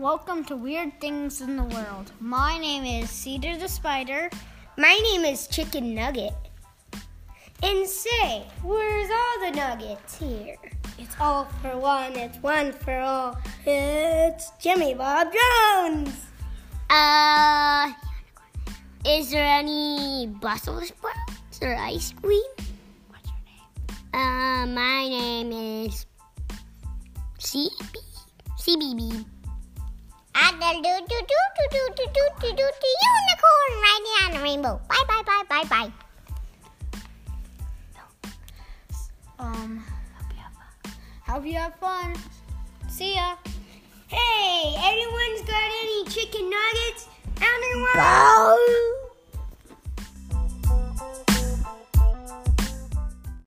Welcome to Weird Things in the World. My name is Cedar the Spider. My name is Chicken Nugget. And say, where's all the nuggets here? It's all for one, it's one for all. It's Jimmy Bob Jones. Uh, is there any Brussels sprouts or ice cream? What's your name? Uh, my name is CB. CBB. I do do do do do do do do do do unicorn riding on the rainbow. Bye bye bye bye bye. Um, hope you have fun. See ya. Hey, anyone's got any